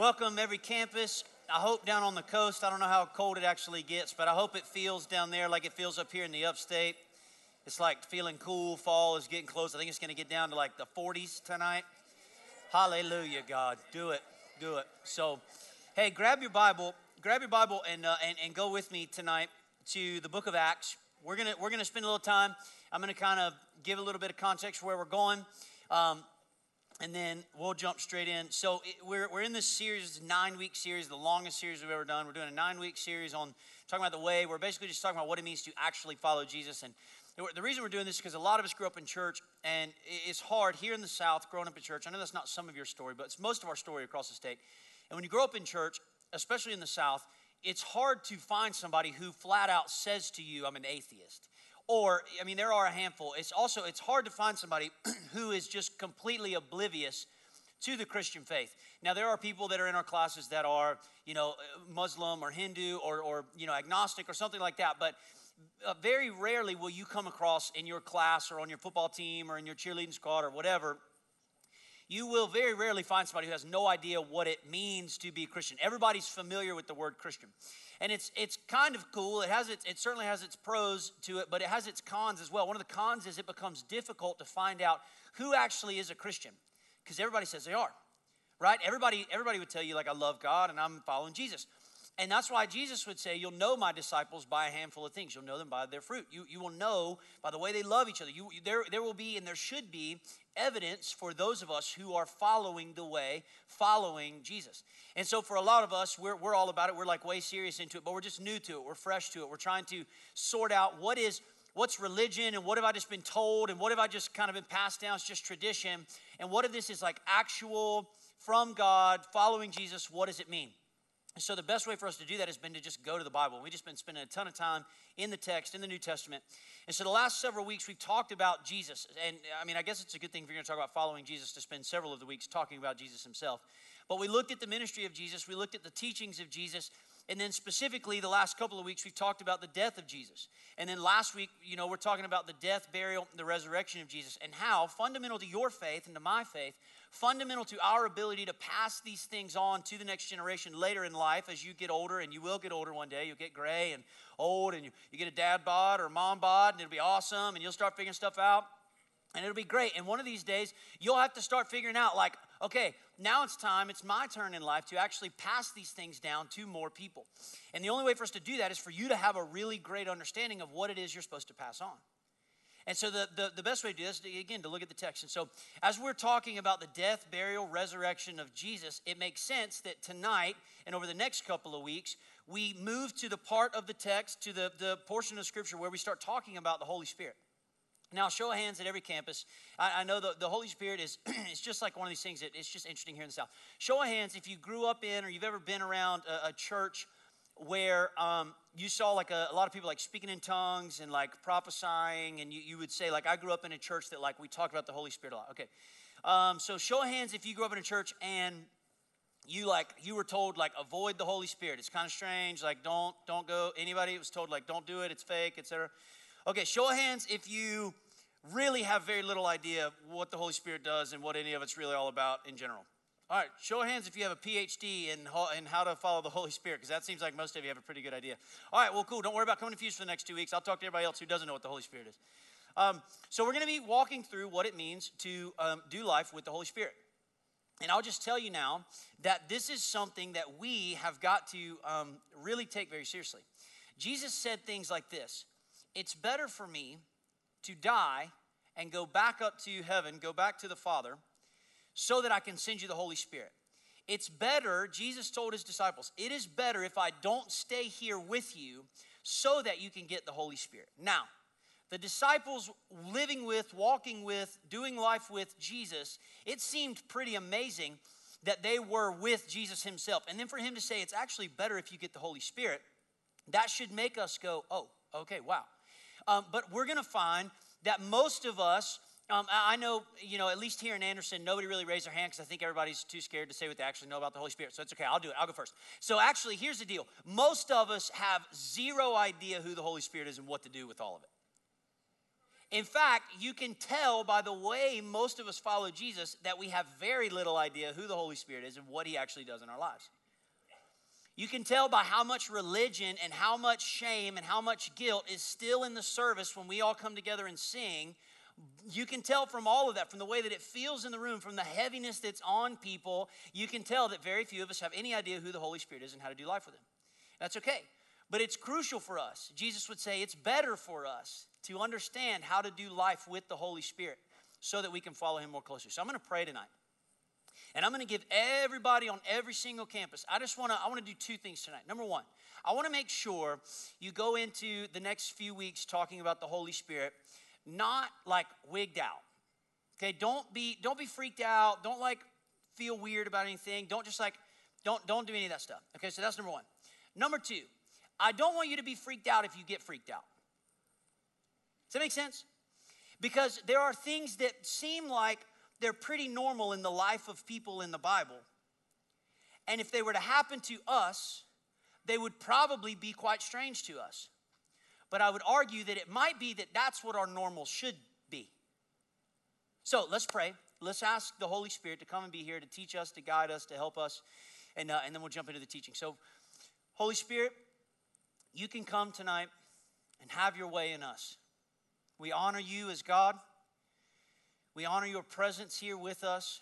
Welcome every campus. I hope down on the coast, I don't know how cold it actually gets, but I hope it feels down there like it feels up here in the upstate. It's like feeling cool. Fall is getting close. I think it's going to get down to like the 40s tonight. Hallelujah, God. Do it. Do it. So, hey, grab your Bible. Grab your Bible and, uh, and, and go with me tonight to the book of Acts. We're going to we're gonna spend a little time. I'm going to kind of give a little bit of context where we're going. Um, and then we'll jump straight in. So we're, we're in this series, nine week series, the longest series we've ever done. We're doing a nine week series on talking about the way. We're basically just talking about what it means to actually follow Jesus. And the reason we're doing this is because a lot of us grew up in church, and it's hard here in the South, growing up in church. I know that's not some of your story, but it's most of our story across the state. And when you grow up in church, especially in the South, it's hard to find somebody who flat out says to you, I'm an atheist or i mean there are a handful. It's also it's hard to find somebody who is just completely oblivious to the christian faith. Now there are people that are in our classes that are you know muslim or hindu or, or you know agnostic or something like that. But uh, very rarely will you come across in your class or on your football team or in your cheerleading squad or whatever you will very rarely find somebody who has no idea what it means to be a Christian. Everybody's familiar with the word Christian and it's it's kind of cool. It has its it certainly has its pros to it, but it has its cons as well. One of the cons is it becomes difficult to find out who actually is a Christian because everybody says they are, right? Everybody everybody would tell you like I love God and I'm following Jesus. And that's why Jesus would say, You'll know my disciples by a handful of things. You'll know them by their fruit. You, you will know by the way they love each other. You, there, there will be, and there should be, evidence for those of us who are following the way, following Jesus. And so, for a lot of us, we're, we're all about it. We're like way serious into it, but we're just new to it. We're fresh to it. We're trying to sort out what is what's religion and what have I just been told and what have I just kind of been passed down? It's just tradition. And what if this is like actual from God, following Jesus. What does it mean? So the best way for us to do that has been to just go to the Bible. We've just been spending a ton of time in the text, in the New Testament. And so the last several weeks we've talked about Jesus. And I mean, I guess it's a good thing if you're going to talk about following Jesus to spend several of the weeks talking about Jesus himself. But we looked at the ministry of Jesus, we looked at the teachings of Jesus, and then specifically the last couple of weeks we've talked about the death of Jesus. And then last week, you know, we're talking about the death, burial, the resurrection of Jesus and how fundamental to your faith and to my faith fundamental to our ability to pass these things on to the next generation later in life as you get older, and you will get older one day. You'll get gray and old, and you, you get a dad bod or a mom bod, and it'll be awesome, and you'll start figuring stuff out, and it'll be great. And one of these days, you'll have to start figuring out, like, okay, now it's time, it's my turn in life to actually pass these things down to more people. And the only way for us to do that is for you to have a really great understanding of what it is you're supposed to pass on. And so the, the, the, best way to do this, again, to look at the text. And so as we're talking about the death, burial, resurrection of Jesus, it makes sense that tonight and over the next couple of weeks, we move to the part of the text, to the, the portion of Scripture where we start talking about the Holy Spirit. Now, show of hands at every campus. I, I know the, the Holy Spirit is it's just like one of these things that it's just interesting here in the South. Show of hands if you grew up in or you've ever been around a, a church where um, you saw like a, a, lot of people like speaking in tongues and like prophesying and you, you would say like i grew up in a church that like we talked about the holy spirit a lot. Okay. Um, so show of hands if you grew up in a church and you like you were told like avoid the holy spirit it's kind of strange like don't don't go anybody was told like don't do it it's fake etc okay show of hands if you really have very little idea what the holy spirit does and what any of it's really all about in general all right, show of hands if you have a PhD in, in how to follow the Holy Spirit, because that seems like most of you have a pretty good idea. All right, well, cool. Don't worry about coming confused for the next two weeks. I'll talk to everybody else who doesn't know what the Holy Spirit is. Um, so, we're going to be walking through what it means to um, do life with the Holy Spirit. And I'll just tell you now that this is something that we have got to um, really take very seriously. Jesus said things like this It's better for me to die and go back up to heaven, go back to the Father so that I can send you the Holy Spirit. It's better, Jesus told his disciples, it is better if I don't stay here with you so that you can get the Holy Spirit. Now, the disciples living with, walking with, doing life with Jesus, it seemed pretty amazing that they were with Jesus himself. And then for him to say it's actually better if you get the Holy Spirit, that should make us go, oh, okay, wow. Um, but we're to find that most of us um, I know, you know, at least here in Anderson, nobody really raised their hand because I think everybody's too scared to say what they actually know about the Holy Spirit. So it's okay. I'll do it. I'll go first. So actually, here's the deal. Most of us have zero idea who the Holy Spirit is and what to do with all of it. In fact, you can tell by the way most of us follow Jesus that we have very little idea who the Holy Spirit is and what he actually does in our lives. You can tell by how much religion and how much shame and how much guilt is still in the service when we all come together and sing. You can tell from all of that, from the way that it feels in the room, from the heaviness that's on people, you can tell that very few of us have any idea who the Holy Spirit is and how to do life with Him. That's okay. But it's crucial for us. Jesus would say it's better for us to understand how to do life with the Holy Spirit so that we can follow Him more closely. So I'm going to pray tonight. And I'm going to give everybody on every single campus. I just want to I want to do two things tonight. Number 1, I want to make sure you go into the next few weeks talking about the Holy Spirit not like wigged out. Okay? Don't be don't be freaked out. Don't like feel weird about anything. Don't just like don't don't do any of that stuff. Okay? So that's number 1. Number 2, I don't want you to be freaked out if you get freaked out. Does that make sense? Because there are things that seem like they're pretty normal in the life of people in the Bible. And if they were to happen to us, they would probably be quite strange to us. But I would argue that it might be that that's what our normal should be. So let's pray. Let's ask the Holy Spirit to come and be here to teach us, to guide us, to help us, and, uh, and then we'll jump into the teaching. So, Holy Spirit, you can come tonight and have your way in us. We honor you as God. We honor your presence here with us.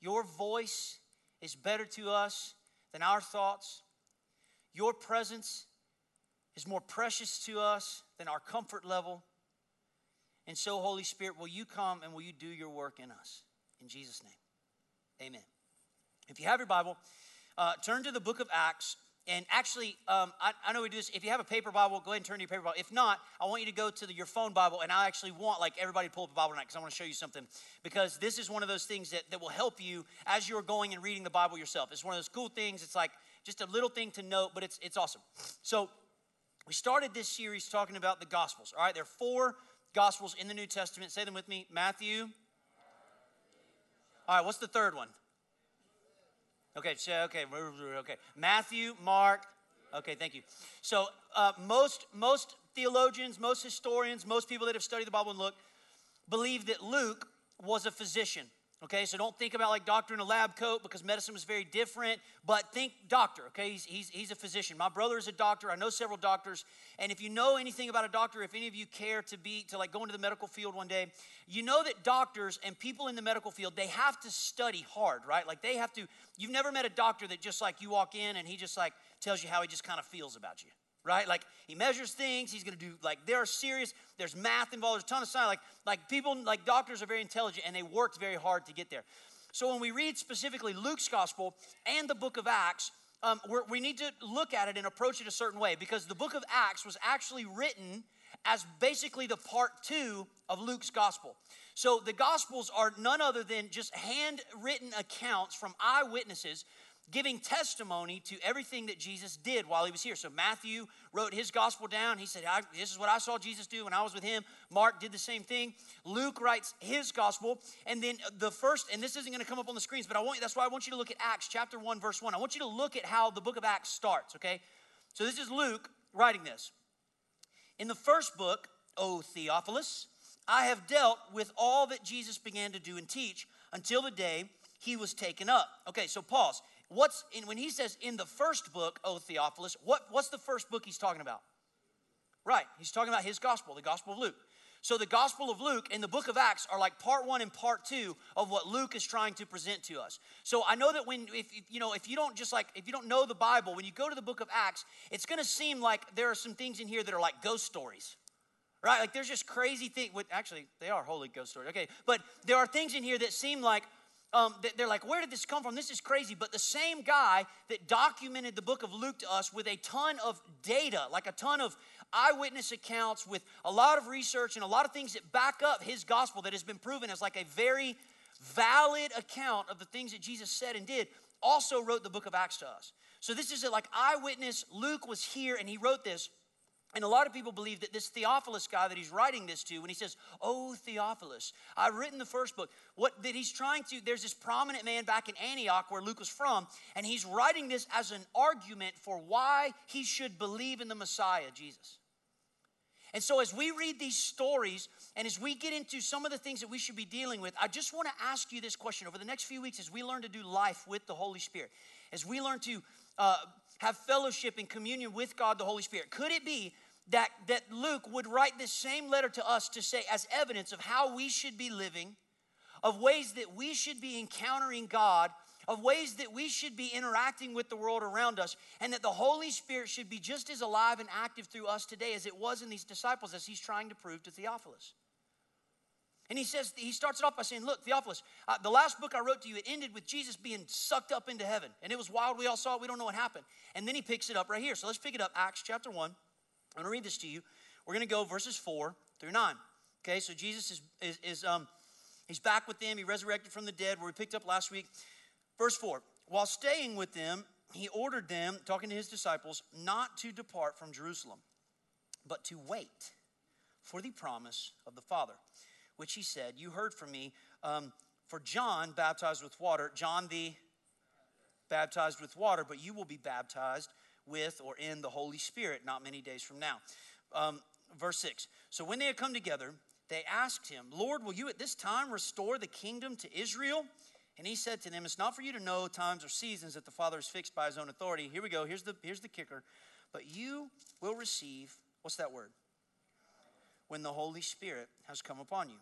Your voice is better to us than our thoughts. Your presence is more precious to us than our comfort level. And so, Holy Spirit, will you come and will you do your work in us? In Jesus' name, amen. If you have your Bible, uh, turn to the book of Acts and actually, um, I, I, know we do this. If you have a paper Bible, go ahead and turn to your paper Bible. If not, I want you to go to the, your phone Bible, and I actually want like everybody to pull up a Bible tonight because I want to show you something. Because this is one of those things that, that will help you as you're going and reading the Bible yourself. It's one of those cool things. It's like just a little thing to note, but it's it's awesome. So we started this series talking about the Gospels. All right, there are four Gospels in the New Testament. Say them with me: Matthew. All right, what's the third one? Okay, so, okay, okay. Matthew, Mark. Okay, thank you. So uh, most most theologians, most historians, most people that have studied the Bible and look believe that Luke was a physician. Okay, so don't think about like doctor in a lab coat because medicine was very different, but think doctor, okay? He's, he's, he's a physician. My brother is a doctor. I know several doctors. And if you know anything about a doctor, if any of you care to be, to like go into the medical field one day, you know that doctors and people in the medical field, they have to study hard, right? Like they have to, you've never met a doctor that just like you walk in and he just like tells you how he just kind of feels about you right? Like he measures things. He's going to do like there are serious. There's math involved. There's a ton of science. Like like people like doctors are very intelligent and they worked very hard to get there. So when we read specifically Luke's gospel and the book of Acts, um, we need to look at it and approach it a certain way because the book of Acts was actually written as basically the part two of Luke's gospel. So the gospels are none other than just handwritten accounts from eyewitnesses giving testimony to everything that Jesus did while he was here. So Matthew wrote his gospel down. He said, This is what I saw Jesus do when I was with him. Mark did the same thing. Luke writes his gospel. And then the first, and this isn't going to come up on the screens, but I want that's why I want you to look at Acts chapter 1, verse 1. I want you to look at how the book of Acts starts, okay? So this is Luke writing this. In the first book, O Theophilus, I have dealt with all that Jesus began to do and teach until the day he was taken up. Okay, so pause what's in, when he says in the first book, O Theophilus, what, what's the first book he's talking about? Right, he's talking about his gospel, the gospel of Luke. So the gospel of Luke and the book of Acts are like part one and part two of what Luke is trying to present to us. So I know that when, if, you know, if you don't just like, if you don't know the Bible, when you go to the book of Acts, it's going to seem like there are some things in here that are like ghost stories right? Like there's just crazy things. With actually, they are holy ghost stories. Okay, but there are things in here that seem like um, they're like, where did this come from? This is crazy. But the same guy that documented the book of Luke to us with a ton of data, like a ton of eyewitness accounts with a lot of research and a lot of things that back up his gospel that has been proven as like a very valid account of the things that Jesus said and did, also wrote the book of Acts to us. So this is like eyewitness. Luke was here and he wrote this and a lot of people believe that this Theophilus guy that he's writing this to, when he says, Oh, Theophilus, I've written the first book, what that he's trying to, there's this prominent man back in Antioch where Luke was from, and he's writing this as an argument for why he should believe in the Messiah, Jesus. And so, as we read these stories and as we get into some of the things that we should be dealing with, I just want to ask you this question over the next few weeks as we learn to do life with the Holy Spirit, as we learn to uh, have fellowship and communion with God, the Holy Spirit. Could it be that, that Luke would write this same letter to us to say, as evidence of how we should be living, of ways that we should be encountering God, of ways that we should be interacting with the world around us, and that the Holy Spirit should be just as alive and active through us today as it was in these disciples, as he's trying to prove to Theophilus. And he says, he starts it off by saying, Look, Theophilus, uh, the last book I wrote to you, it ended with Jesus being sucked up into heaven. And it was wild. We all saw it. We don't know what happened. And then he picks it up right here. So let's pick it up, Acts chapter 1. I'm going to read this to you. We're going to go verses 4 through 9. Okay, so Jesus is, is, is um, he's back with them. He resurrected from the dead, where we picked up last week. Verse 4 While staying with them, he ordered them, talking to his disciples, not to depart from Jerusalem, but to wait for the promise of the Father which he said, You heard from me. Um, for John baptized with water, John the baptized with water, but you will be baptized with or in the Holy Spirit not many days from now. Um, verse 6 So when they had come together, they asked him, Lord, will you at this time restore the kingdom to Israel? And he said to them, It's not for you to know times or seasons that the Father has fixed by his own authority. Here we go. Here's the, here's the kicker. But you will receive, what's that word? When the Holy Spirit has come upon you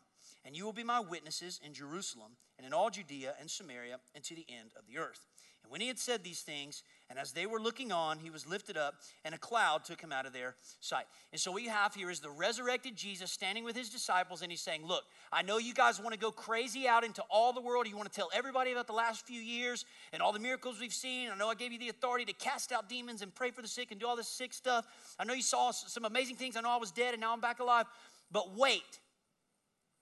and you will be my witnesses in Jerusalem and in all Judea and Samaria and to the end of the earth. And when he had said these things, and as they were looking on, he was lifted up, and a cloud took him out of their sight. And so, what you have here is the resurrected Jesus standing with his disciples, and he's saying, Look, I know you guys want to go crazy out into all the world. You want to tell everybody about the last few years and all the miracles we've seen. I know I gave you the authority to cast out demons and pray for the sick and do all this sick stuff. I know you saw some amazing things. I know I was dead, and now I'm back alive. But wait,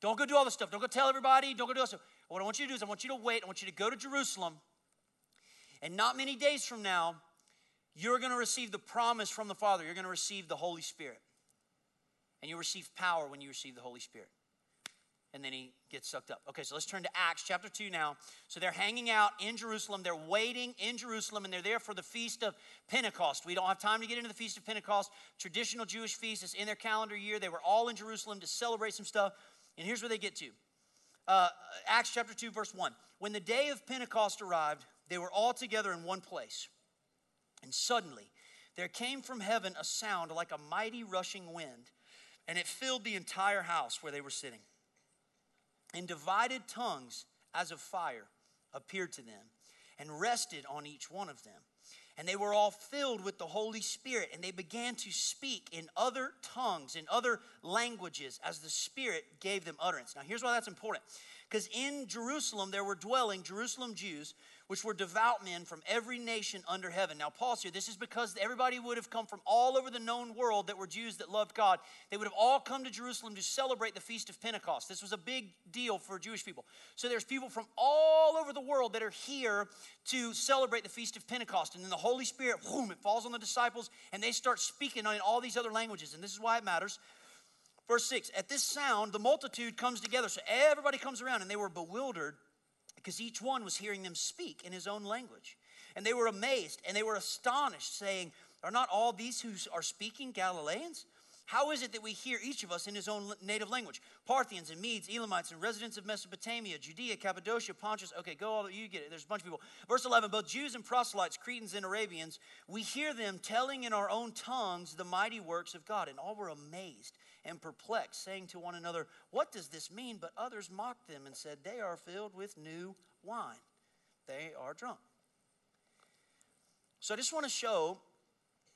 don't go do all this stuff. Don't go tell everybody. Don't go do all this stuff. What I want you to do is I want you to wait. I want you to go to Jerusalem. And not many days from now, you're going to receive the promise from the Father. You're going to receive the Holy Spirit. And you'll receive power when you receive the Holy Spirit. And then he gets sucked up. Okay, so let's turn to Acts chapter 2 now. So they're hanging out in Jerusalem. They're waiting in Jerusalem, and they're there for the feast of Pentecost. We don't have time to get into the feast of Pentecost. Traditional Jewish feast is in their calendar year. They were all in Jerusalem to celebrate some stuff. And here's where they get to uh, Acts chapter 2, verse 1. When the day of Pentecost arrived, they were all together in one place. And suddenly, there came from heaven a sound like a mighty rushing wind, and it filled the entire house where they were sitting. And divided tongues as of fire appeared to them and rested on each one of them. And they were all filled with the Holy Spirit, and they began to speak in other tongues, in other languages, as the Spirit gave them utterance. Now, here's why that's important. Because in Jerusalem, there were dwelling Jerusalem Jews which were devout men from every nation under heaven. Now, Paul's here. This is because everybody would have come from all over the known world that were Jews that loved God. They would have all come to Jerusalem to celebrate the Feast of Pentecost. This was a big deal for Jewish people. So there's people from all over the world that are here to celebrate the Feast of Pentecost. And then the Holy Spirit, boom, it falls on the disciples, and they start speaking in all these other languages. And this is why it matters. Verse 6 At this sound, the multitude comes together. So everybody comes around, and they were bewildered because each one was hearing them speak in his own language. And they were amazed and they were astonished, saying, Are not all these who are speaking Galileans? How is it that we hear each of us in his own native language? Parthians and Medes, Elamites, and residents of Mesopotamia, Judea, Cappadocia, Pontus. Okay, go all, you get it. There's a bunch of people. Verse 11 Both Jews and proselytes, Cretans and Arabians, we hear them telling in our own tongues the mighty works of God. And all were amazed and perplexed, saying to one another, What does this mean? But others mocked them and said, They are filled with new wine. They are drunk. So I just want to show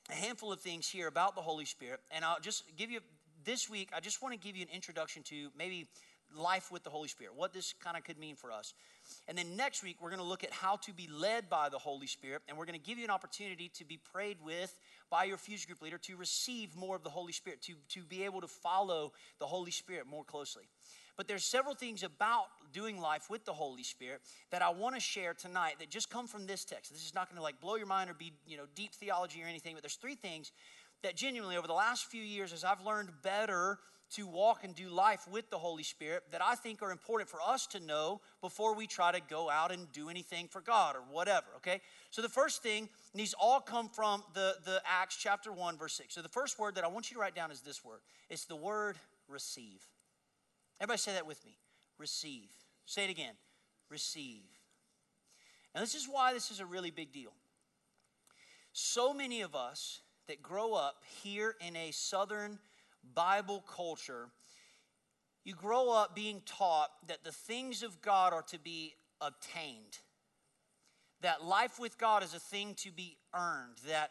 a handful of things here about the Holy Spirit, and I'll just give you this week, I just want to give you an introduction to maybe life with the Holy Spirit, what this kind of could mean for us. And then next week, we're going to look at how to be led by the Holy Spirit, and we're going to give you an opportunity to be prayed with by your Fuse group leader to receive more of the Holy Spirit, to, to be able to follow the Holy Spirit more closely. But there's several things about doing life with the Holy Spirit that I want to share tonight that just come from this text. This is not going to like blow your mind or be, you know, deep theology or anything, but there's three things that genuinely over the last few years as I've learned better to walk and do life with the Holy Spirit that I think are important for us to know before we try to go out and do anything for God or whatever, okay? So the first thing, these all come from the, the Acts chapter 1, verse 6. So the first word that I want you to write down is this word it's the word receive. Everybody say that with me receive. Say it again receive. And this is why this is a really big deal. So many of us that grow up here in a southern Bible culture, you grow up being taught that the things of God are to be obtained, that life with God is a thing to be earned, that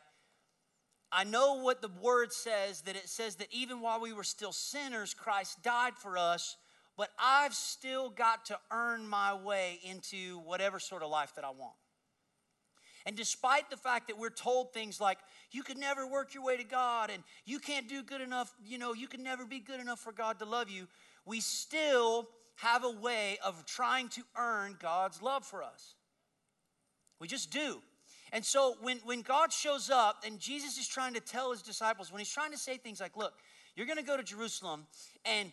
I know what the word says, that it says that even while we were still sinners, Christ died for us, but I've still got to earn my way into whatever sort of life that I want. And despite the fact that we're told things like, you could never work your way to God and you can't do good enough, you know, you can never be good enough for God to love you, we still have a way of trying to earn God's love for us. We just do. And so when, when God shows up and Jesus is trying to tell his disciples, when he's trying to say things like, look, you're going to go to Jerusalem and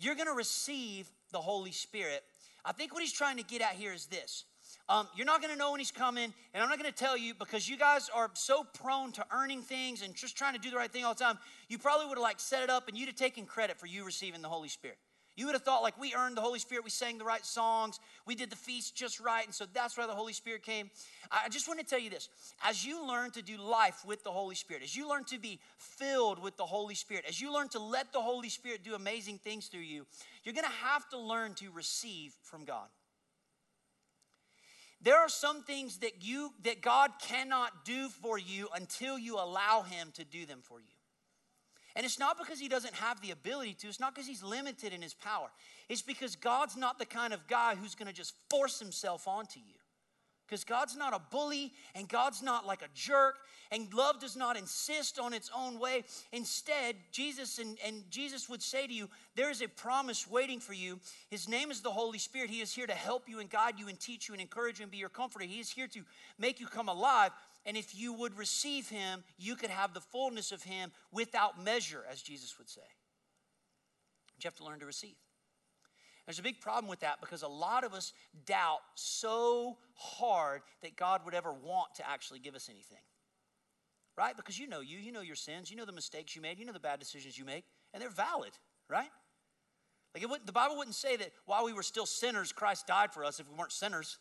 you're going to receive the Holy Spirit. I think what he's trying to get at here is this um, you're not going to know when he's coming, and I'm not going to tell you because you guys are so prone to earning things and just trying to do the right thing all the time. You probably would have like set it up, and you'd have taken credit for you receiving the Holy Spirit. You would have thought like we earned the Holy Spirit, we sang the right songs, we did the feast just right, and so that's why the Holy Spirit came. I just want to tell you this: as you learn to do life with the Holy Spirit, as you learn to be filled with the Holy Spirit, as you learn to let the Holy Spirit do amazing things through you, you're going to have to learn to receive from God. There are some things that you that God cannot do for you until you allow him to do them for you. And it's not because he doesn't have the ability to, it's not because he's limited in his power. It's because God's not the kind of guy who's going to just force himself onto you. Because God's not a bully and God's not like a jerk and love does not insist on its own way. Instead, Jesus and, and Jesus would say to you, There is a promise waiting for you. His name is the Holy Spirit. He is here to help you and guide you and teach you and encourage you and be your comforter. He is here to make you come alive. And if you would receive him, you could have the fullness of him without measure, as Jesus would say. You have to learn to receive. There's a big problem with that because a lot of us doubt so hard that God would ever want to actually give us anything. Right? Because you know you, you know your sins, you know the mistakes you made, you know the bad decisions you make, and they're valid, right? Like it would, the Bible wouldn't say that while we were still sinners, Christ died for us if we weren't sinners.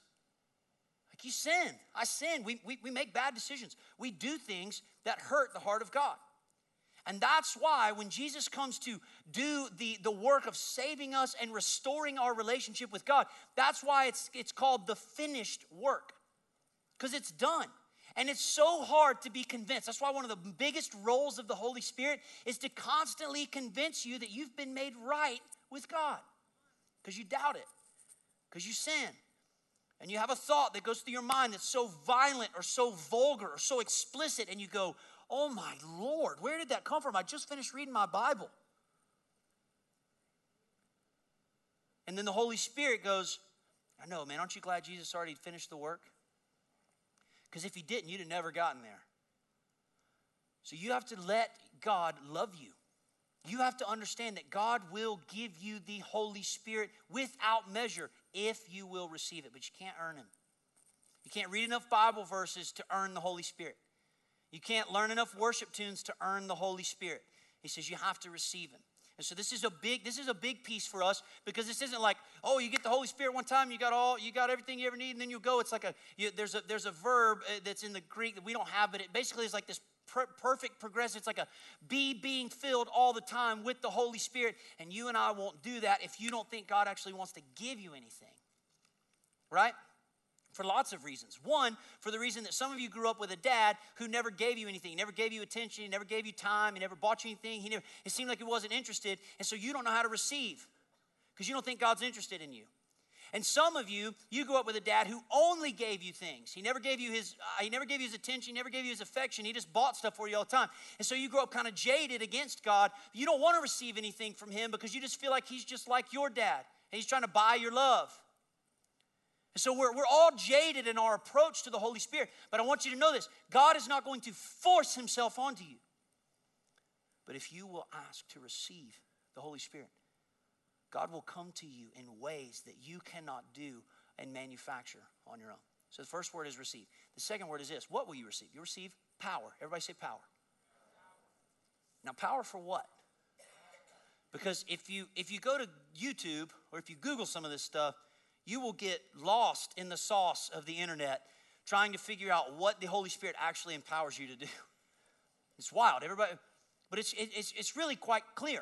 Like you sin. I sin. We, we, we make bad decisions. We do things that hurt the heart of God. And that's why when Jesus comes to do the, the work of saving us and restoring our relationship with God, that's why it's, it's called the finished work, because it's done. And it's so hard to be convinced. That's why one of the biggest roles of the Holy Spirit is to constantly convince you that you've been made right with God, because you doubt it, because you sin. And you have a thought that goes through your mind that's so violent or so vulgar or so explicit, and you go, Oh my Lord, where did that come from? I just finished reading my Bible. And then the Holy Spirit goes, I know, man, aren't you glad Jesus already finished the work? Because if he didn't, you'd have never gotten there. So you have to let God love you. You have to understand that God will give you the Holy Spirit without measure if you will receive it, but you can't earn Him. You can't read enough Bible verses to earn the Holy Spirit. You can't learn enough worship tunes to earn the Holy Spirit. He says you have to receive him. And so this is a big this is a big piece for us because this isn't like oh you get the Holy Spirit one time you got all you got everything you ever need and then you go it's like a you, there's a there's a verb uh, that's in the Greek that we don't have but it basically is like this per- perfect progressive it's like a be being filled all the time with the Holy Spirit and you and I won't do that if you don't think God actually wants to give you anything right for lots of reasons. One, for the reason that some of you grew up with a dad who never gave you anything, he never gave you attention, he never gave you time, he never bought you anything, he never, it seemed like he wasn't interested, and so you don't know how to receive because you don't think God's interested in you. And some of you, you grew up with a dad who only gave you things. He never gave you his, uh, he never gave you his attention, he never gave you his affection. He just bought stuff for you all the time. And so you grow up kind of jaded against God. You don't want to receive anything from him because you just feel like he's just like your dad. And he's trying to buy your love. And so we're, we're all jaded in our approach to the Holy Spirit. But I want you to know this God is not going to force himself onto you. But if you will ask to receive the Holy Spirit. God will come to you in ways that you cannot do and manufacture on your own. So the first word is receive. The second word is this what will you receive? You receive power. Everybody say power. Now, power for what? Because if you if you go to YouTube or if you Google some of this stuff, you will get lost in the sauce of the internet trying to figure out what the Holy Spirit actually empowers you to do. It's wild, everybody, but it's it's it's really quite clear.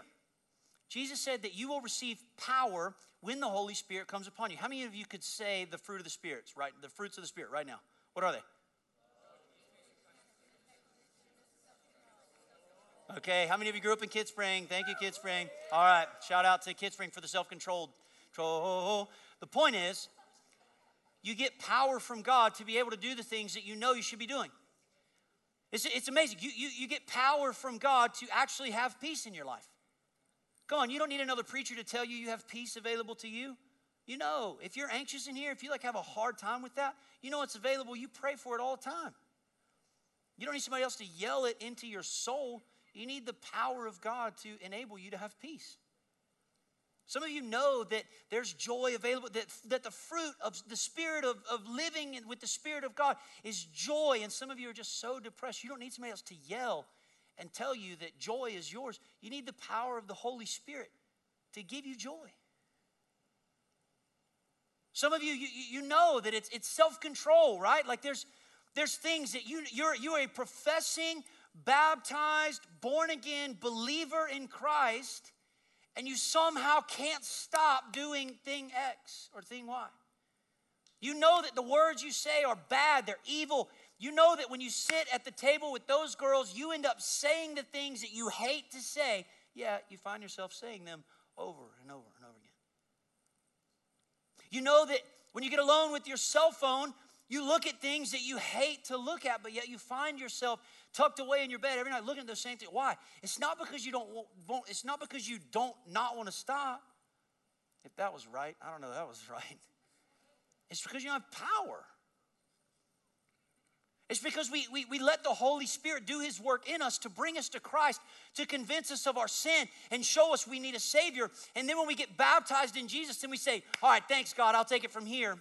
Jesus said that you will receive power when the Holy Spirit comes upon you. How many of you could say the fruit of the spirits, right? The fruits of the Spirit right now. What are they? Okay, how many of you grew up in Kidsprings? Thank you, Kidsprings. All right, shout out to Kidsprings for the self-controlled. The point is, you get power from God to be able to do the things that you know you should be doing. It's, it's amazing. You, you, you get power from God to actually have peace in your life. Come on, you don't need another preacher to tell you you have peace available to you. You know, if you're anxious in here, if you like have a hard time with that, you know it's available. You pray for it all the time. You don't need somebody else to yell it into your soul. You need the power of God to enable you to have peace. Some of you know that there's joy available, that, that the fruit of the spirit of, of living with the Spirit of God is joy. And some of you are just so depressed, you don't need somebody else to yell and tell you that joy is yours. You need the power of the Holy Spirit to give you joy. Some of you, you, you know that it's, it's self control, right? Like there's, there's things that you, you're, you're a professing, baptized, born again believer in Christ, and you somehow can't stop doing thing X or thing Y. You know that the words you say are bad, they're evil, you know that when you sit at the table with those girls, you end up saying the things that you hate to say. Yeah, you find yourself saying them over and over and over again. You know that when you get alone with your cell phone, you look at things that you hate to look at, but yet you find yourself tucked away in your bed every night looking at the same thing. Why? It's not because you don't want, it's not because you don't not want to stop. If that was right, I don't know that was right. It's because you don't have power. It's because we, we, we let the Holy Spirit do His work in us to bring us to Christ, to convince us of our sin and show us we need a Savior. And then when we get baptized in Jesus, then we say, All right, thanks, God, I'll take it from here.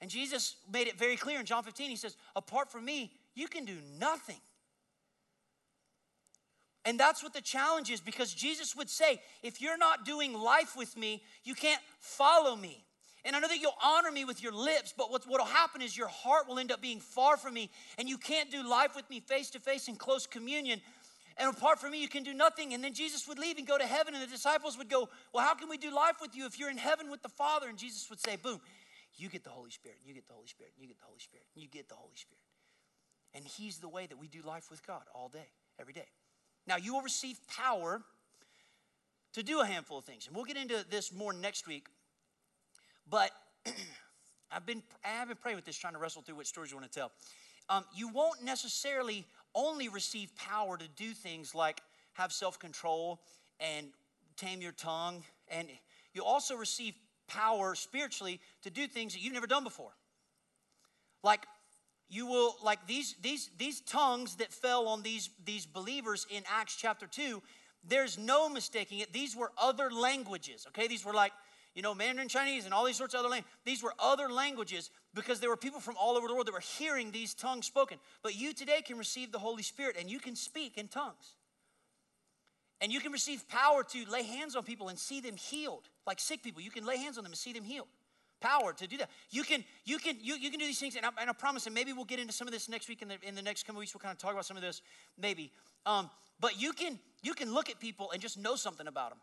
And Jesus made it very clear in John 15. He says, Apart from me, you can do nothing. And that's what the challenge is because Jesus would say, If you're not doing life with me, you can't follow me. And I know that you'll honor me with your lips, but what will happen is your heart will end up being far from me, and you can't do life with me face to face in close communion. And apart from me, you can do nothing. And then Jesus would leave and go to heaven, and the disciples would go, Well, how can we do life with you if you're in heaven with the Father? And Jesus would say, Boom, you get the Holy Spirit, you get the Holy Spirit, you get the Holy Spirit, you get the Holy Spirit. And He's the way that we do life with God all day, every day. Now, you will receive power to do a handful of things. And we'll get into this more next week. But I've been I've been praying with this, trying to wrestle through what stories you want to tell. Um, you won't necessarily only receive power to do things like have self control and tame your tongue, and you also receive power spiritually to do things that you've never done before. Like you will like these these these tongues that fell on these these believers in Acts chapter 2 there's no mistaking it these were other languages okay these were like you know, Mandarin Chinese and all these sorts of other languages. These were other languages because there were people from all over the world that were hearing these tongues spoken. But you today can receive the Holy Spirit and you can speak in tongues. And you can receive power to lay hands on people and see them healed. Like sick people, you can lay hands on them and see them healed. Power to do that. You can, you can, you, you can do these things, and I, and I promise, and maybe we'll get into some of this next week. In the, in the next couple weeks, we'll kind of talk about some of this, maybe. Um, but you can, you can look at people and just know something about them.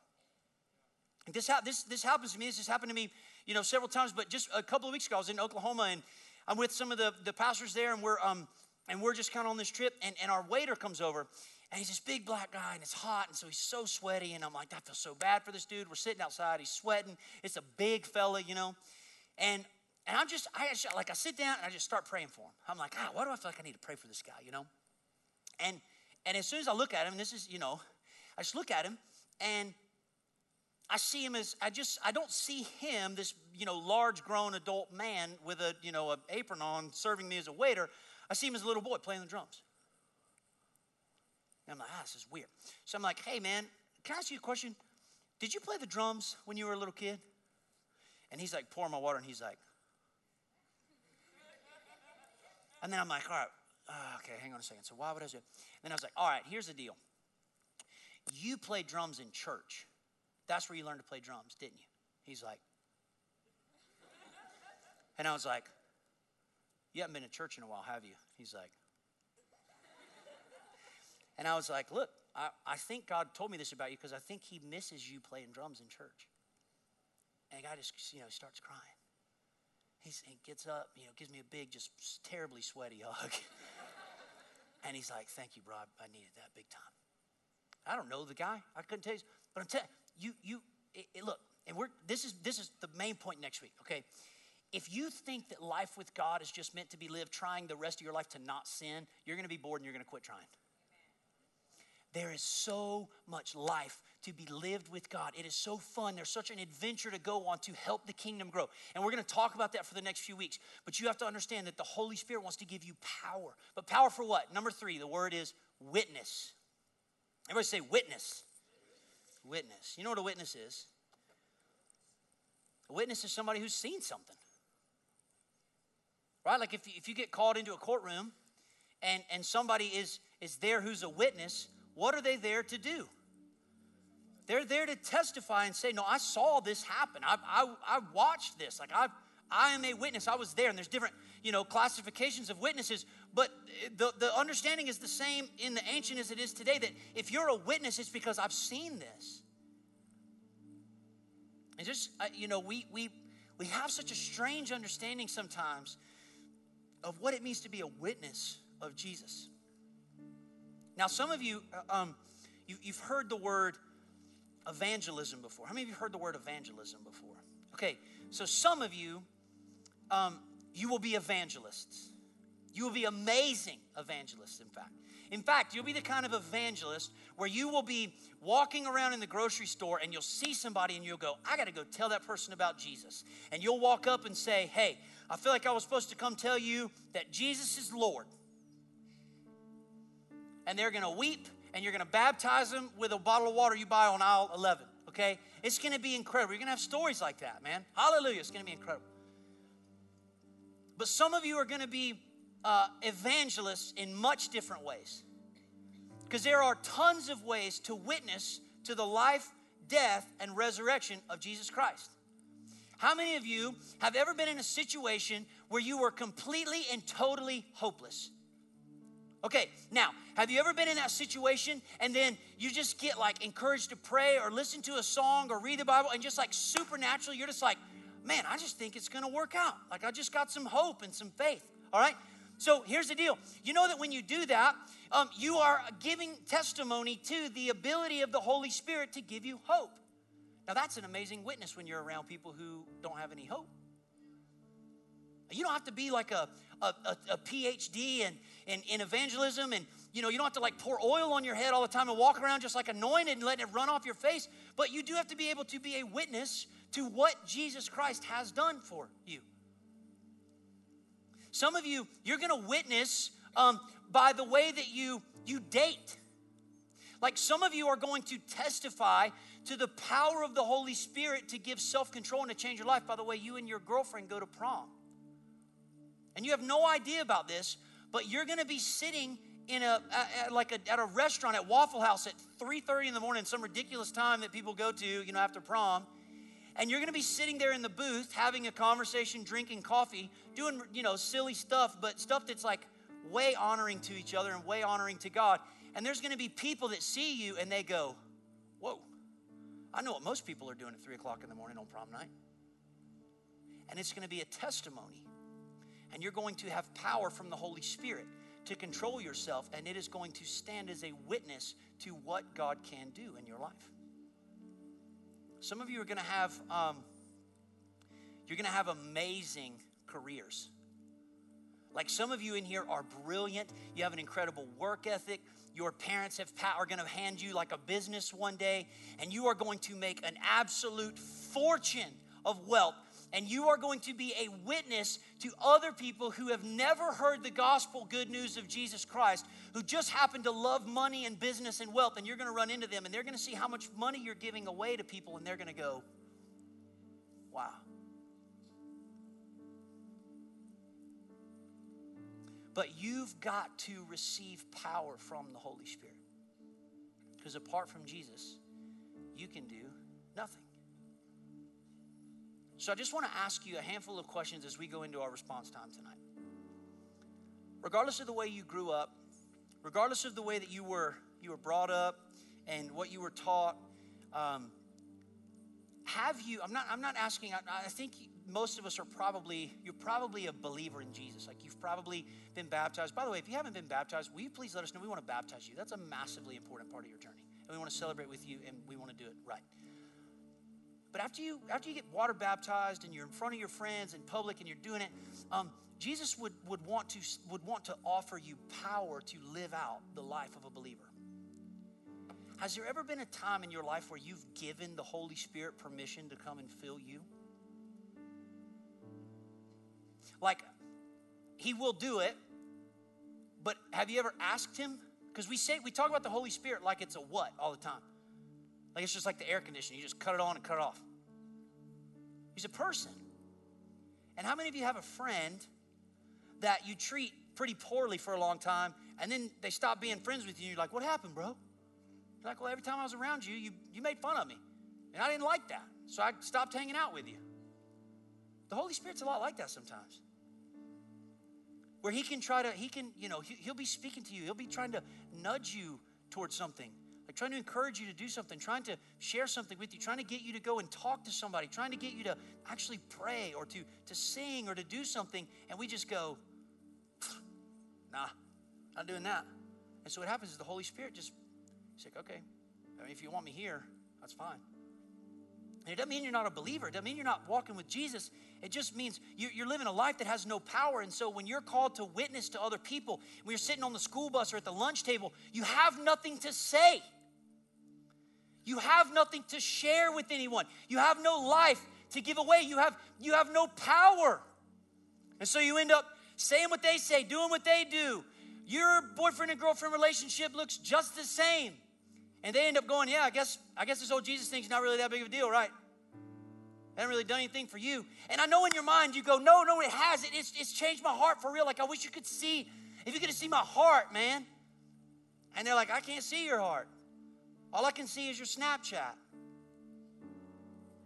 This, ha- this, this happens to me. This has happened to me, you know, several times. But just a couple of weeks ago, I was in Oklahoma, and I'm with some of the, the pastors there, and we're um, and we're just kind of on this trip. And, and our waiter comes over, and he's this big black guy, and it's hot, and so he's so sweaty. And I'm like, I feel so bad for this dude. We're sitting outside. He's sweating. It's a big fella, you know. And and I'm just, I just, like I sit down and I just start praying for him. I'm like, ah, why do I feel like I need to pray for this guy, you know? And and as soon as I look at him, this is, you know, I just look at him, and I see him as I just I don't see him this you know large grown adult man with a you know an apron on serving me as a waiter. I see him as a little boy playing the drums. And I'm like, ah, this is weird. So I'm like, hey man, can I ask you a question? Did you play the drums when you were a little kid? And he's like pouring my water, and he's like, and then I'm like, all right, uh, okay, hang on a second. So why would I do? And Then I was like, all right, here's the deal. You play drums in church. That's where you learned to play drums, didn't you? He's like, and I was like, you haven't been to church in a while, have you? He's like, and I was like, look, I, I think God told me this about you because I think He misses you playing drums in church. And the guy just, you know, starts crying. He's, he gets up, you know, gives me a big, just terribly sweaty hug. and he's like, thank you, bro. I needed that big time. I don't know the guy. I couldn't tell you. But I'm telling you, you, it, it, look, and we're, this is, this is the main point next week, okay? If you think that life with God is just meant to be lived trying the rest of your life to not sin, you're going to be bored and you're going to quit trying. There is so much life to be lived with God. It is so fun. There's such an adventure to go on to help the kingdom grow. And we're going to talk about that for the next few weeks. But you have to understand that the Holy Spirit wants to give you power. But power for what? Number three, the word is witness. Everybody say witness. Witness. You know what a witness is? A witness is somebody who's seen something. Right? Like if you, if you get called into a courtroom and, and somebody is, is there who's a witness, what are they there to do? They're there to testify and say, No, I saw this happen. I, I, I watched this. Like, I, I am a witness. I was there. And there's different, you know, classifications of witnesses. But the, the understanding is the same in the ancient as it is today that if you're a witness, it's because I've seen this. And just, you know, we, we, we have such a strange understanding sometimes of what it means to be a witness of Jesus. Now, some of you, uh, um, you you've heard the word evangelism before. How many of you heard the word evangelism before? Okay, so some of you, um, you will be evangelists. You will be amazing evangelists, in fact. In fact, you'll be the kind of evangelist where you will be walking around in the grocery store and you'll see somebody and you'll go, I got to go tell that person about Jesus. And you'll walk up and say, Hey, I feel like I was supposed to come tell you that Jesus is Lord and they're going to weep and you're going to baptize them with a bottle of water you buy on aisle 11. Okay? It's going to be incredible. You're going to have stories like that, man. Hallelujah. It's going to be incredible. But some of you are going to be uh, evangelists in much different ways. Because there are tons of ways to witness to the life, death, and resurrection of Jesus Christ. How many of you have ever been in a situation where you were completely and totally hopeless? Okay, now, have you ever been in that situation and then you just get like encouraged to pray or listen to a song or read the Bible and just like supernaturally, you're just like, man, I just think it's gonna work out. Like I just got some hope and some faith, all right? So here's the deal. You know that when you do that, um, you are giving testimony to the ability of the Holy Spirit to give you hope. Now, that's an amazing witness when you're around people who don't have any hope. You don't have to be like a, a, a, a PhD in, in, in, evangelism and you know you don't have to like pour oil on your head all the time and walk around just like anointed and letting it run off your face but you do have to be able to be a witness to what jesus christ has done for you. Some of you you're going to witness um, by the way that you you date. Like some of you are going to testify to the power of the holy spirit to give self-control and to change your life. By the way you and your girlfriend go to prom and you have no idea about this, but you're going to be sitting in a, a like a, at a restaurant at Waffle House at 3:30 in the morning, some ridiculous time that people go to, you know, after prom. And you're going to be sitting there in the booth having a conversation, drinking coffee, doing, you know, silly stuff, but stuff that's like way honoring to each other and way honoring to God. And there's going to be people that see you and they go, Whoa, I know what most people are doing at 3 o'clock in the morning on prom night. And it's going to be a testimony and you're going to have power from the Holy Spirit to control yourself, and it is going to stand as a witness to what God can do in your life. Some of you are going to have, um, you're going to have amazing careers. Like some of you in here are brilliant. You have an incredible work ethic. Your parents have are going to hand you like a business one day, and you are going to make an absolute fortune of wealth and you are going to be a witness to other people who have never heard the gospel good news of Jesus Christ, who just happen to love money and business and wealth, and you're going to run into them and they're going to see how much money you're giving away to people, and they're going to go, wow. But you've got to receive power from the Holy Spirit. Because apart from Jesus, you can do nothing. So I just want to ask you a handful of questions as we go into our response time tonight. Regardless of the way you grew up, regardless of the way that you were you were brought up and what you were taught, um, have you? I'm not. I'm not asking. I, I think most of us are probably you're probably a believer in Jesus. Like you've probably been baptized. By the way, if you haven't been baptized, will you please let us know? We want to baptize you. That's a massively important part of your journey, and we want to celebrate with you, and we want to do it right. But after you after you get water baptized and you're in front of your friends in public and you're doing it, um, Jesus would, would want to would want to offer you power to live out the life of a believer. Has there ever been a time in your life where you've given the Holy Spirit permission to come and fill you? Like, He will do it, but have you ever asked Him? Because we say we talk about the Holy Spirit like it's a what all the time. Like it's just like the air conditioning. You just cut it on and cut it off. He's a person. And how many of you have a friend that you treat pretty poorly for a long time and then they stop being friends with you? You're like, what happened, bro? You're like, well, every time I was around you, you, you made fun of me. And I didn't like that. So I stopped hanging out with you. The Holy Spirit's a lot like that sometimes. Where he can try to, he can, you know, he'll be speaking to you. He'll be trying to nudge you towards something like trying to encourage you to do something, trying to share something with you, trying to get you to go and talk to somebody, trying to get you to actually pray or to, to sing or to do something. And we just go, nah, not doing that. And so what happens is the Holy Spirit just, he's like, okay, I mean, if you want me here, that's fine. And it doesn't mean you're not a believer. It doesn't mean you're not walking with Jesus. It just means you're living a life that has no power. And so when you're called to witness to other people, when you're sitting on the school bus or at the lunch table, you have nothing to say. You have nothing to share with anyone. You have no life to give away. You have, you have no power. And so you end up saying what they say, doing what they do. Your boyfriend and girlfriend relationship looks just the same. And they end up going, yeah, I guess, I guess this whole Jesus thing's not really that big of a deal, right? I haven't really done anything for you. And I know in your mind you go, no, no, it hasn't. It's, it's changed my heart for real. Like I wish you could see, if you could see my heart, man. And they're like, I can't see your heart. All I can see is your Snapchat.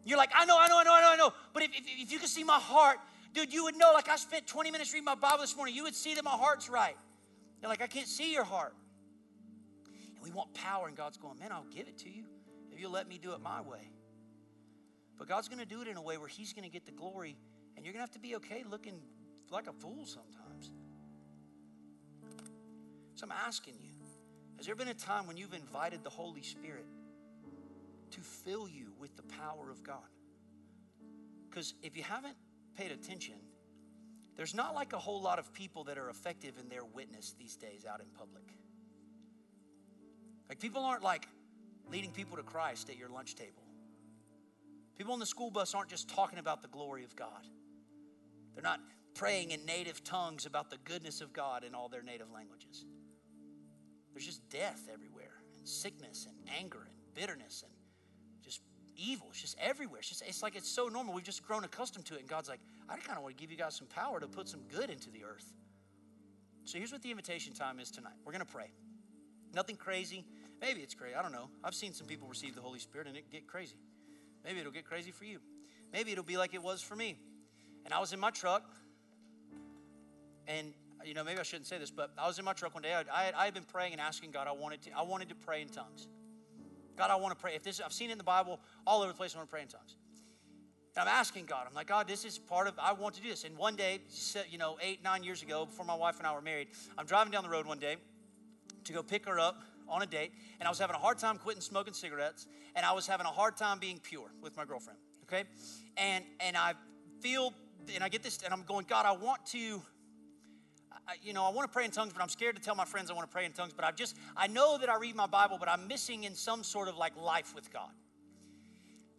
You're like, I know, I know, I know, I know, I know. But if, if, if you could see my heart, dude, you would know. Like, I spent 20 minutes reading my Bible this morning. You would see that my heart's right. You're like, I can't see your heart. And we want power, and God's going, man, I'll give it to you if you'll let me do it my way. But God's going to do it in a way where He's going to get the glory, and you're going to have to be okay looking like a fool sometimes. So I'm asking you has there been a time when you've invited the Holy Spirit to fill you with the power of God? Because if you haven't paid attention, there's not like a whole lot of people that are effective in their witness these days out in public. Like people aren't like leading people to Christ at your lunch table. People on the school bus aren't just talking about the glory of God. They're not praying in native tongues about the goodness of God in all their native languages. There's just death everywhere, and sickness, and anger, and bitterness, and just evil. It's just everywhere. It's just it's like it's so normal. We've just grown accustomed to it. And God's like, I kind of want to give you guys some power to put some good into the earth. So here's what the invitation time is tonight. We're gonna pray. Nothing crazy. Maybe it's crazy. I don't know. I've seen some people receive the Holy Spirit and it get crazy. Maybe it'll get crazy for you. Maybe it'll be like it was for me. And I was in my truck, and you know, maybe I shouldn't say this, but I was in my truck one day. I, I, had been praying and asking God. I wanted to. I wanted to pray in tongues. God, I want to pray. If this, I've seen it in the Bible all over the place. I want to pray in tongues. And I'm asking God. I'm like, God, this is part of. I want to do this. And one day, you know, eight, nine years ago, before my wife and I were married, I'm driving down the road one day to go pick her up on a date, and I was having a hard time quitting smoking cigarettes, and I was having a hard time being pure with my girlfriend. Okay, and and I feel, and I get this, and I'm going, God, I want to I, you know, I want to pray in tongues, but I'm scared to tell my friends I want to pray in tongues. But I just, I know that I read my Bible, but I'm missing in some sort of like life with God.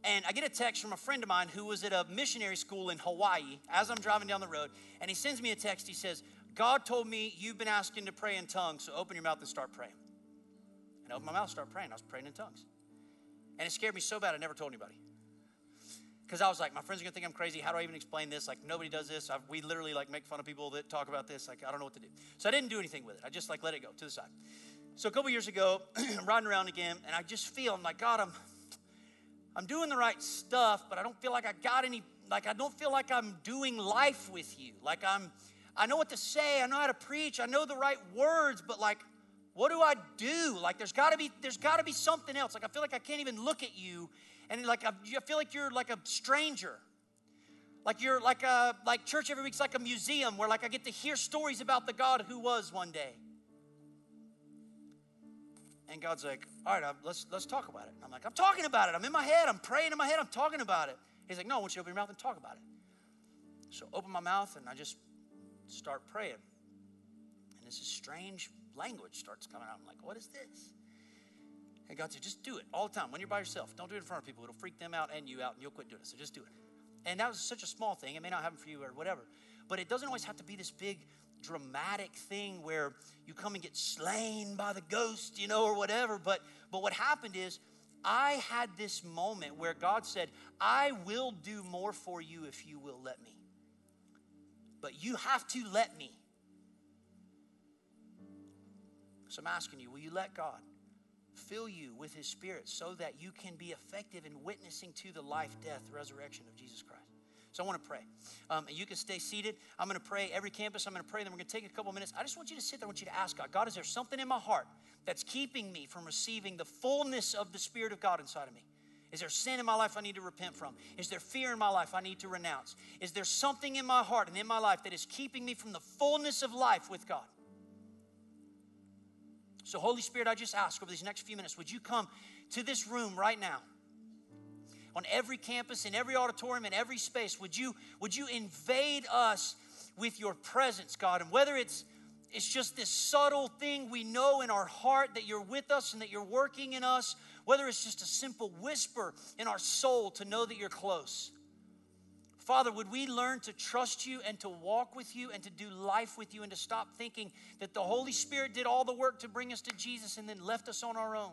and I get a text from a friend of mine who was at a missionary school in Hawaii as I'm driving down the road. And he sends me a text. He says, God told me you've been asking to pray in tongues, so open your mouth and start praying. And I opened my mouth, start praying. I was praying in tongues. And it scared me so bad I never told anybody. Because I was like, my friends are gonna think I'm crazy. How do I even explain this? Like nobody does this. I've, we literally like make fun of people that talk about this. Like I don't know what to do. So I didn't do anything with it. I just like let it go to the side. So a couple years ago, I'm riding around again, and I just feel I'm like God. I'm I'm doing the right stuff, but I don't feel like I got any. Like I don't feel like I'm doing life with you. Like I'm. I know what to say. I know how to preach. I know the right words, but like what do I do? Like there's got to be there's got to be something else. Like I feel like I can't even look at you and like I, feel like you're like a stranger. Like you're like a like church every week's like a museum where like I get to hear stories about the God who was one day. And God's like, all right, let's let's talk about it. And I'm like, I'm talking about it. I'm in my head. I'm praying in my head. I'm talking about it. He's like, no, I want you to open your mouth and talk about it. So open my mouth and I just start praying. And this is strange language starts coming out. I'm like, what is this? And God said, just do it all the time when you're by yourself. Don't do it in front of people. It'll freak them out and you out, and you'll quit doing it. So just do it. And that was such a small thing. It may not happen for you or whatever. But it doesn't always have to be this big, dramatic thing where you come and get slain by the ghost, you know, or whatever. But but what happened is I had this moment where God said, I will do more for you if you will let me. But you have to let me. So I'm asking you, will you let God? Fill you with His Spirit so that you can be effective in witnessing to the life, death, resurrection of Jesus Christ. So I want to pray. Um, you can stay seated. I'm going to pray every campus. I'm going to pray. Then we're going to take a couple minutes. I just want you to sit there. I want you to ask God, God, is there something in my heart that's keeping me from receiving the fullness of the Spirit of God inside of me? Is there sin in my life I need to repent from? Is there fear in my life I need to renounce? Is there something in my heart and in my life that is keeping me from the fullness of life with God? So, Holy Spirit, I just ask over these next few minutes, would you come to this room right now? On every campus, in every auditorium, in every space, would you, would you invade us with your presence, God? And whether it's it's just this subtle thing we know in our heart that you're with us and that you're working in us, whether it's just a simple whisper in our soul to know that you're close. Father, would we learn to trust you and to walk with you and to do life with you and to stop thinking that the Holy Spirit did all the work to bring us to Jesus and then left us on our own?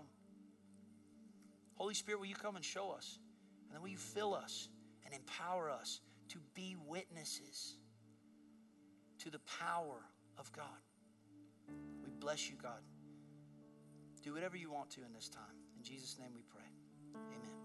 Holy Spirit, will you come and show us? And then will you fill us and empower us to be witnesses to the power of God? We bless you, God. Do whatever you want to in this time. In Jesus' name we pray. Amen.